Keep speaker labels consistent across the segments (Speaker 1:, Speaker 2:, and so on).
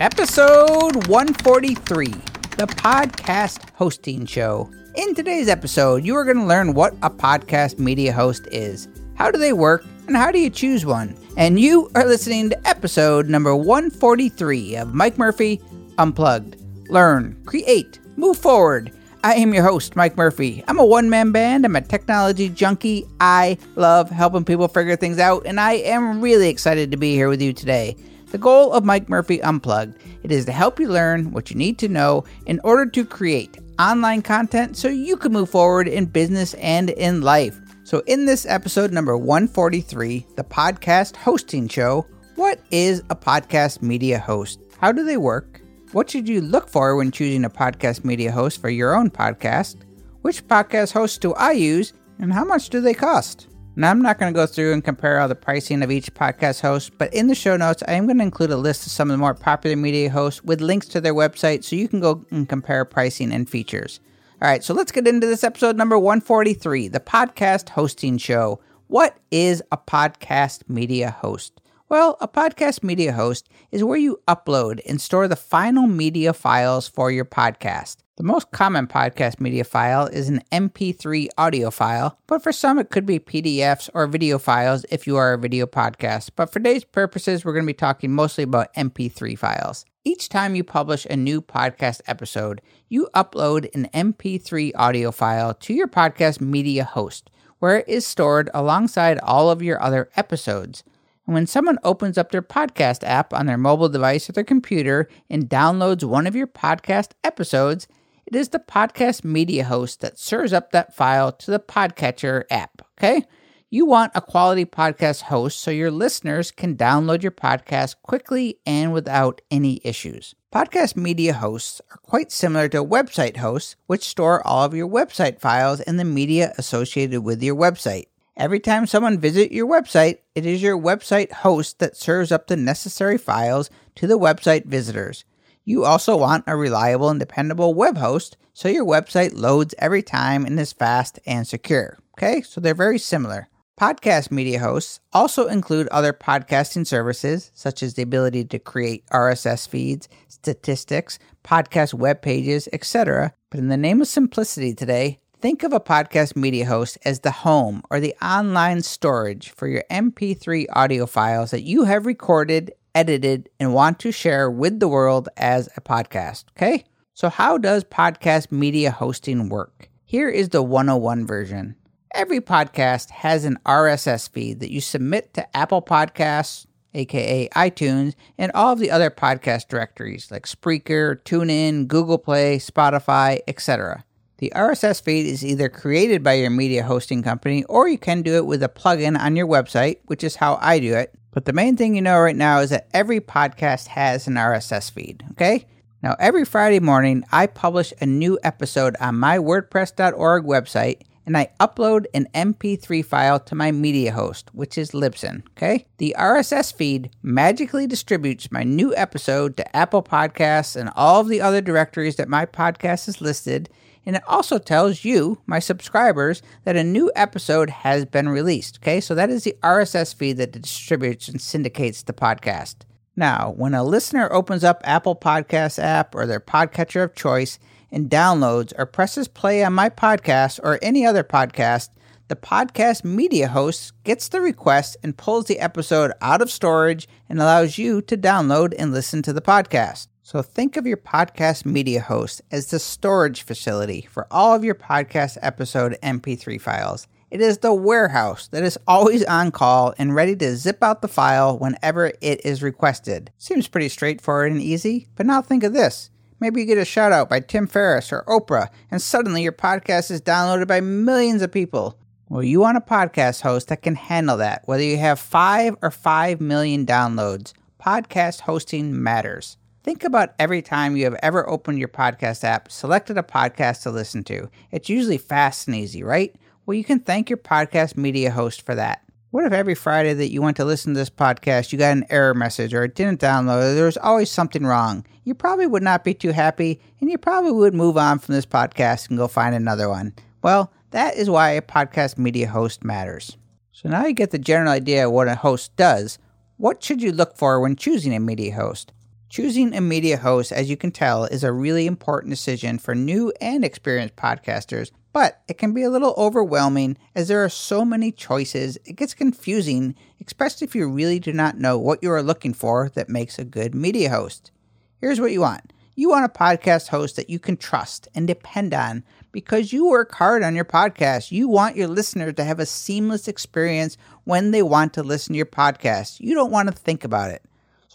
Speaker 1: Episode 143 The Podcast Hosting Show. In today's episode, you are going to learn what a podcast media host is, how do they work, and how do you choose one. And you are listening to episode number 143 of Mike Murphy Unplugged. Learn, create, move forward. I am your host, Mike Murphy. I'm a one man band. I'm a technology junkie. I love helping people figure things out, and I am really excited to be here with you today. The goal of Mike Murphy Unplugged it is to help you learn what you need to know in order to create online content so you can move forward in business and in life. So, in this episode number 143, the podcast hosting show, what is a podcast media host? How do they work? What should you look for when choosing a podcast media host for your own podcast? Which podcast hosts do I use, and how much do they cost? Now, I'm not going to go through and compare all the pricing of each podcast host, but in the show notes, I am going to include a list of some of the more popular media hosts with links to their website so you can go and compare pricing and features. All right, so let's get into this episode number 143 the podcast hosting show. What is a podcast media host? Well, a podcast media host is where you upload and store the final media files for your podcast. The most common podcast media file is an MP3 audio file, but for some it could be PDFs or video files if you are a video podcast. But for today's purposes, we're going to be talking mostly about MP3 files. Each time you publish a new podcast episode, you upload an MP3 audio file to your podcast media host, where it is stored alongside all of your other episodes. And when someone opens up their podcast app on their mobile device or their computer and downloads one of your podcast episodes, it is the podcast media host that serves up that file to the Podcatcher app. Okay? You want a quality podcast host so your listeners can download your podcast quickly and without any issues. Podcast media hosts are quite similar to website hosts, which store all of your website files and the media associated with your website. Every time someone visits your website, it is your website host that serves up the necessary files to the website visitors. You also want a reliable and dependable web host so your website loads every time and is fast and secure. Okay, so they're very similar. Podcast media hosts also include other podcasting services, such as the ability to create RSS feeds, statistics, podcast web pages, etc. But in the name of simplicity today, Think of a podcast media host as the home or the online storage for your MP3 audio files that you have recorded, edited, and want to share with the world as a podcast. Okay? So, how does podcast media hosting work? Here is the 101 version. Every podcast has an RSS feed that you submit to Apple Podcasts, aka iTunes, and all of the other podcast directories like Spreaker, TuneIn, Google Play, Spotify, etc. The RSS feed is either created by your media hosting company or you can do it with a plugin on your website, which is how I do it. But the main thing you know right now is that every podcast has an RSS feed, okay? Now, every Friday morning, I publish a new episode on my WordPress.org website and I upload an MP3 file to my media host, which is Libsyn. Okay? The RSS feed magically distributes my new episode to Apple Podcasts and all of the other directories that my podcast is listed and it also tells you, my subscribers, that a new episode has been released. Okay, so that is the RSS feed that distributes and syndicates the podcast. Now, when a listener opens up Apple Podcasts app or their podcatcher of choice and downloads or presses play on my podcast or any other podcast, the podcast media host gets the request and pulls the episode out of storage and allows you to download and listen to the podcast. So think of your podcast media host as the storage facility for all of your podcast episode MP3 files. It is the warehouse that is always on call and ready to zip out the file whenever it is requested. Seems pretty straightforward and easy, but now think of this. Maybe you get a shout out by Tim Ferriss or Oprah, and suddenly your podcast is downloaded by millions of people. Well, you want a podcast host that can handle that, whether you have five or five million downloads. Podcast hosting matters. Think about every time you have ever opened your podcast app, selected a podcast to listen to. It's usually fast and easy, right? Well, you can thank your podcast media host for that. What if every Friday that you went to listen to this podcast, you got an error message or it didn't download, or there was always something wrong? You probably would not be too happy, and you probably would move on from this podcast and go find another one. Well, that is why a podcast media host matters. So now you get the general idea of what a host does. What should you look for when choosing a media host? Choosing a media host, as you can tell, is a really important decision for new and experienced podcasters, but it can be a little overwhelming as there are so many choices. It gets confusing, especially if you really do not know what you are looking for that makes a good media host. Here's what you want you want a podcast host that you can trust and depend on because you work hard on your podcast. You want your listeners to have a seamless experience when they want to listen to your podcast. You don't want to think about it.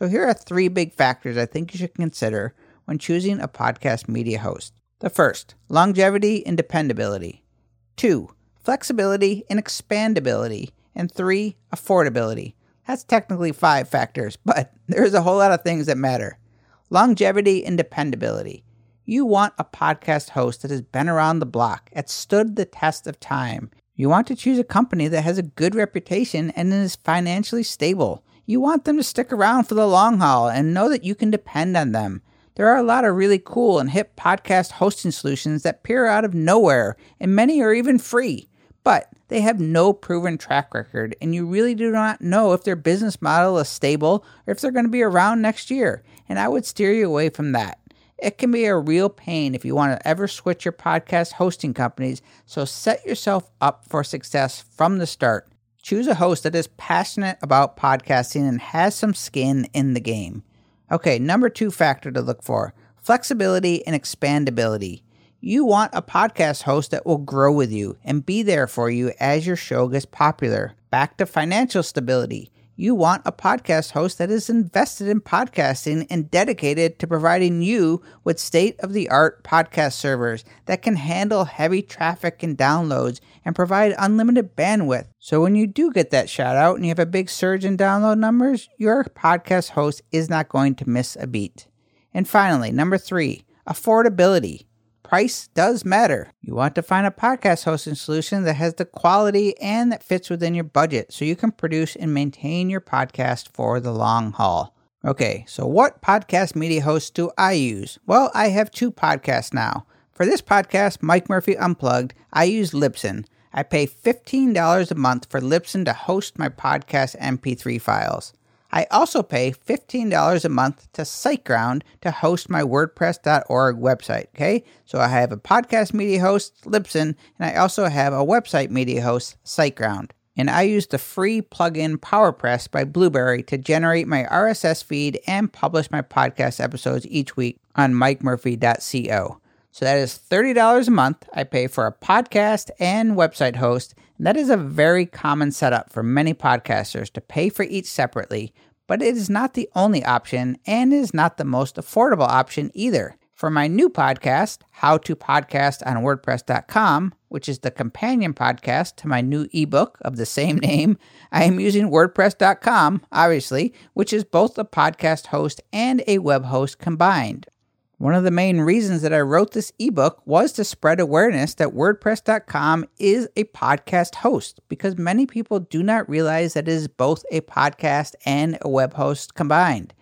Speaker 1: So, here are three big factors I think you should consider when choosing a podcast media host. The first, longevity and dependability. Two, flexibility and expandability. And three, affordability. That's technically five factors, but there's a whole lot of things that matter. Longevity and dependability. You want a podcast host that has been around the block, that stood the test of time. You want to choose a company that has a good reputation and is financially stable. You want them to stick around for the long haul and know that you can depend on them. There are a lot of really cool and hip podcast hosting solutions that appear out of nowhere, and many are even free. But they have no proven track record, and you really do not know if their business model is stable or if they're going to be around next year. And I would steer you away from that. It can be a real pain if you want to ever switch your podcast hosting companies, so set yourself up for success from the start. Choose a host that is passionate about podcasting and has some skin in the game. Okay, number two factor to look for flexibility and expandability. You want a podcast host that will grow with you and be there for you as your show gets popular. Back to financial stability. You want a podcast host that is invested in podcasting and dedicated to providing you with state of the art podcast servers that can handle heavy traffic and downloads and provide unlimited bandwidth. So when you do get that shout out and you have a big surge in download numbers, your podcast host is not going to miss a beat. And finally, number three, affordability price does matter. You want to find a podcast hosting solution that has the quality and that fits within your budget so you can produce and maintain your podcast for the long haul. Okay, so what podcast media hosts do I use? Well, I have two podcasts now. For this podcast, Mike Murphy Unplugged, I use Libsyn. I pay $15 a month for Libsyn to host my podcast MP3 files. I also pay $15 a month to SiteGround to host my WordPress.org website. Okay, so I have a podcast media host, Libsyn, and I also have a website media host, SiteGround. And I use the free plugin PowerPress by Blubrry to generate my RSS feed and publish my podcast episodes each week on mikemurphy.co. So that is $30 a month I pay for a podcast and website host. And that is a very common setup for many podcasters to pay for each separately, but it is not the only option and is not the most affordable option either. For my new podcast, How to Podcast on WordPress.com, which is the companion podcast to my new ebook of the same name, I am using WordPress.com, obviously, which is both a podcast host and a web host combined. One of the main reasons that I wrote this ebook was to spread awareness that WordPress.com is a podcast host because many people do not realize that it is both a podcast and a web host combined.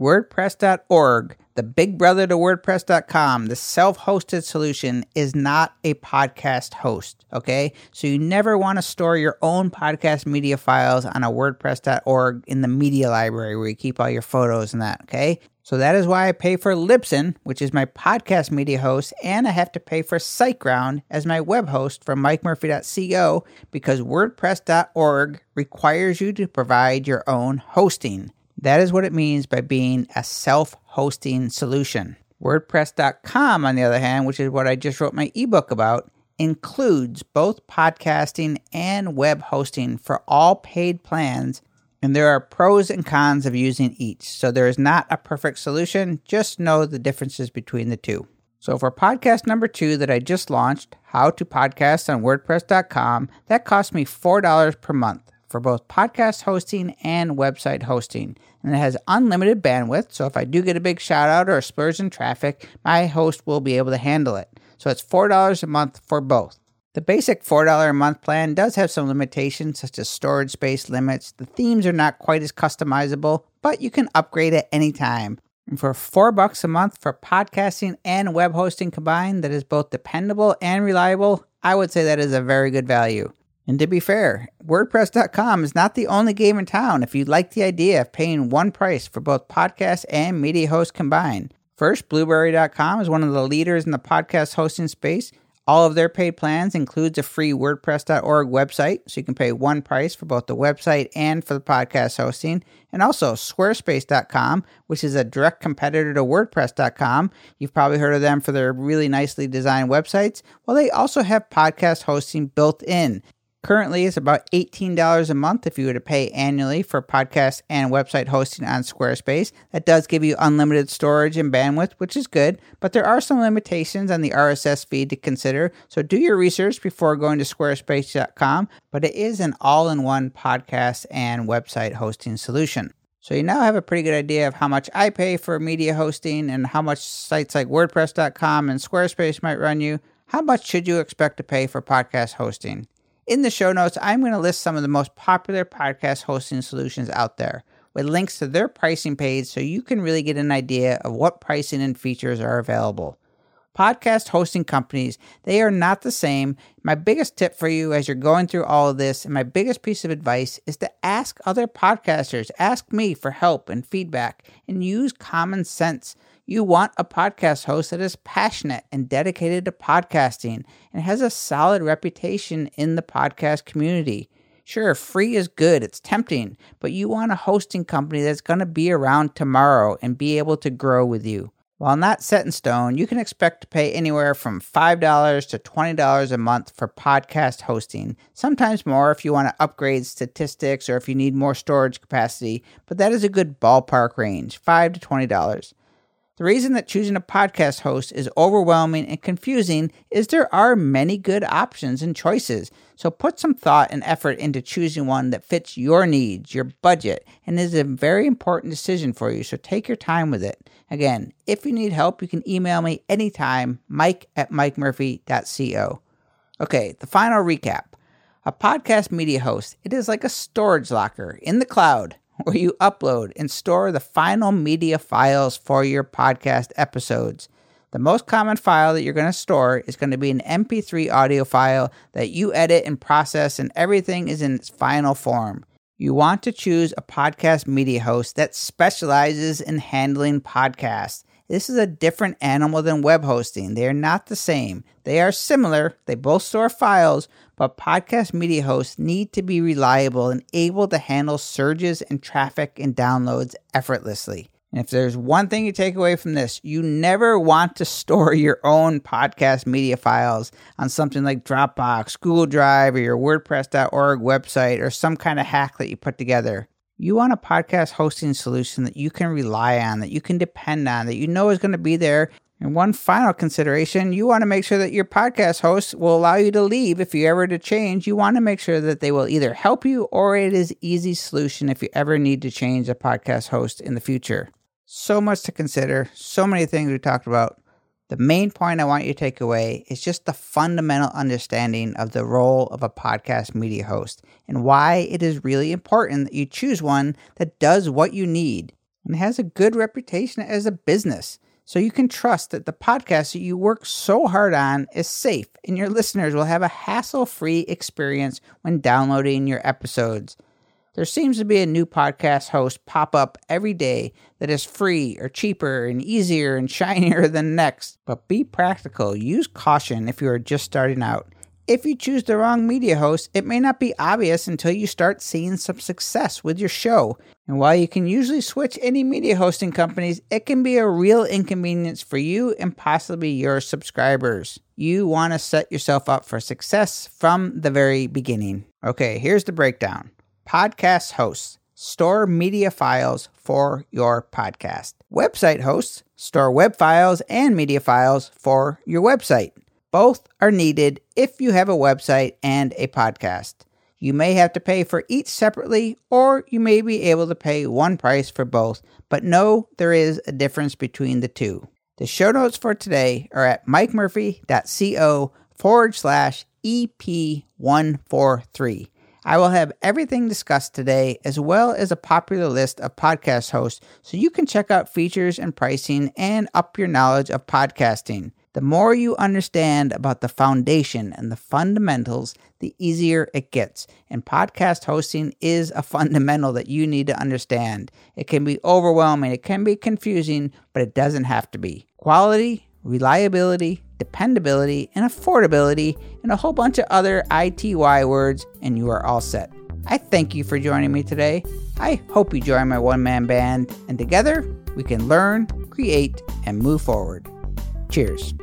Speaker 1: WordPress.org, the big brother to WordPress.com, the self hosted solution, is not a podcast host. Okay. So you never want to store your own podcast media files on a WordPress.org in the media library where you keep all your photos and that. Okay. So that is why I pay for Libsyn, which is my podcast media host, and I have to pay for SiteGround as my web host from mikemurphy.co because WordPress.org requires you to provide your own hosting. That is what it means by being a self hosting solution. WordPress.com, on the other hand, which is what I just wrote my ebook about, includes both podcasting and web hosting for all paid plans and there are pros and cons of using each. So there is not a perfect solution, just know the differences between the two. So for podcast number two that I just launched, How to Podcast on WordPress.com, that cost me $4 per month for both podcast hosting and website hosting. And it has unlimited bandwidth, so if I do get a big shout out or a splurge in traffic, my host will be able to handle it. So it's $4 a month for both. The basic $4 a month plan does have some limitations such as storage space limits. The themes are not quite as customizable, but you can upgrade at any time. And for 4 bucks a month for podcasting and web hosting combined that is both dependable and reliable, I would say that is a very good value. And to be fair, WordPress.com is not the only game in town if you like the idea of paying one price for both podcast and media host combined. First, Blubrry.com is one of the leaders in the podcast hosting space. All of their paid plans includes a free WordPress.org website, so you can pay one price for both the website and for the podcast hosting. And also Squarespace.com, which is a direct competitor to WordPress.com. You've probably heard of them for their really nicely designed websites. Well, they also have podcast hosting built in. Currently, it's about $18 a month if you were to pay annually for podcast and website hosting on Squarespace. That does give you unlimited storage and bandwidth, which is good, but there are some limitations on the RSS feed to consider. So do your research before going to squarespace.com, but it is an all in one podcast and website hosting solution. So you now have a pretty good idea of how much I pay for media hosting and how much sites like WordPress.com and Squarespace might run you. How much should you expect to pay for podcast hosting? In the show notes, I'm going to list some of the most popular podcast hosting solutions out there with links to their pricing page so you can really get an idea of what pricing and features are available. Podcast hosting companies, they are not the same. My biggest tip for you as you're going through all of this, and my biggest piece of advice is to ask other podcasters, ask me for help and feedback, and use common sense. You want a podcast host that is passionate and dedicated to podcasting and has a solid reputation in the podcast community. Sure, free is good, it's tempting, but you want a hosting company that's going to be around tomorrow and be able to grow with you. While not set in stone, you can expect to pay anywhere from $5 to $20 a month for podcast hosting, sometimes more if you want to upgrade statistics or if you need more storage capacity, but that is a good ballpark range 5 to $20. The reason that choosing a podcast host is overwhelming and confusing is there are many good options and choices. So put some thought and effort into choosing one that fits your needs, your budget, and is a very important decision for you. So take your time with it. Again, if you need help, you can email me anytime, mike at mikemurphy.co. Okay, the final recap. A podcast media host, it is like a storage locker in the cloud where you upload and store the final media files for your podcast episodes. The most common file that you're going to store is going to be an MP3 audio file that you edit and process, and everything is in its final form. You want to choose a podcast media host that specializes in handling podcasts. This is a different animal than web hosting. They are not the same. They are similar, they both store files, but podcast media hosts need to be reliable and able to handle surges in traffic and downloads effortlessly. And if there's one thing you take away from this, you never want to store your own podcast media files on something like Dropbox, Google Drive, or your WordPress.org website, or some kind of hack that you put together. You want a podcast hosting solution that you can rely on, that you can depend on, that you know is going to be there and one final consideration you want to make sure that your podcast host will allow you to leave if you ever to change. You want to make sure that they will either help you or it is easy solution if you ever need to change a podcast host in the future. So much to consider, so many things we talked about. The main point I want you to take away is just the fundamental understanding of the role of a podcast media host and why it is really important that you choose one that does what you need and has a good reputation as a business so you can trust that the podcast that you work so hard on is safe and your listeners will have a hassle free experience when downloading your episodes. There seems to be a new podcast host pop up every day that is free or cheaper and easier and shinier than the next. But be practical, use caution if you are just starting out. If you choose the wrong media host, it may not be obvious until you start seeing some success with your show. And while you can usually switch any media hosting companies, it can be a real inconvenience for you and possibly your subscribers. You want to set yourself up for success from the very beginning. Okay, here's the breakdown Podcast hosts store media files for your podcast. Website hosts store web files and media files for your website. Both are needed if you have a website and a podcast. You may have to pay for each separately, or you may be able to pay one price for both, but know there is a difference between the two. The show notes for today are at mikemurphy.co forward slash EP143. I will have everything discussed today, as well as a popular list of podcast hosts, so you can check out features and pricing and up your knowledge of podcasting. The more you understand about the foundation and the fundamentals, the easier it gets. And podcast hosting is a fundamental that you need to understand. It can be overwhelming, it can be confusing, but it doesn't have to be. Quality, reliability, dependability, and affordability, and a whole bunch of other ITY words, and you are all set. I thank you for joining me today. I hope you join my one man band, and together we can learn, create, and move forward. Cheers.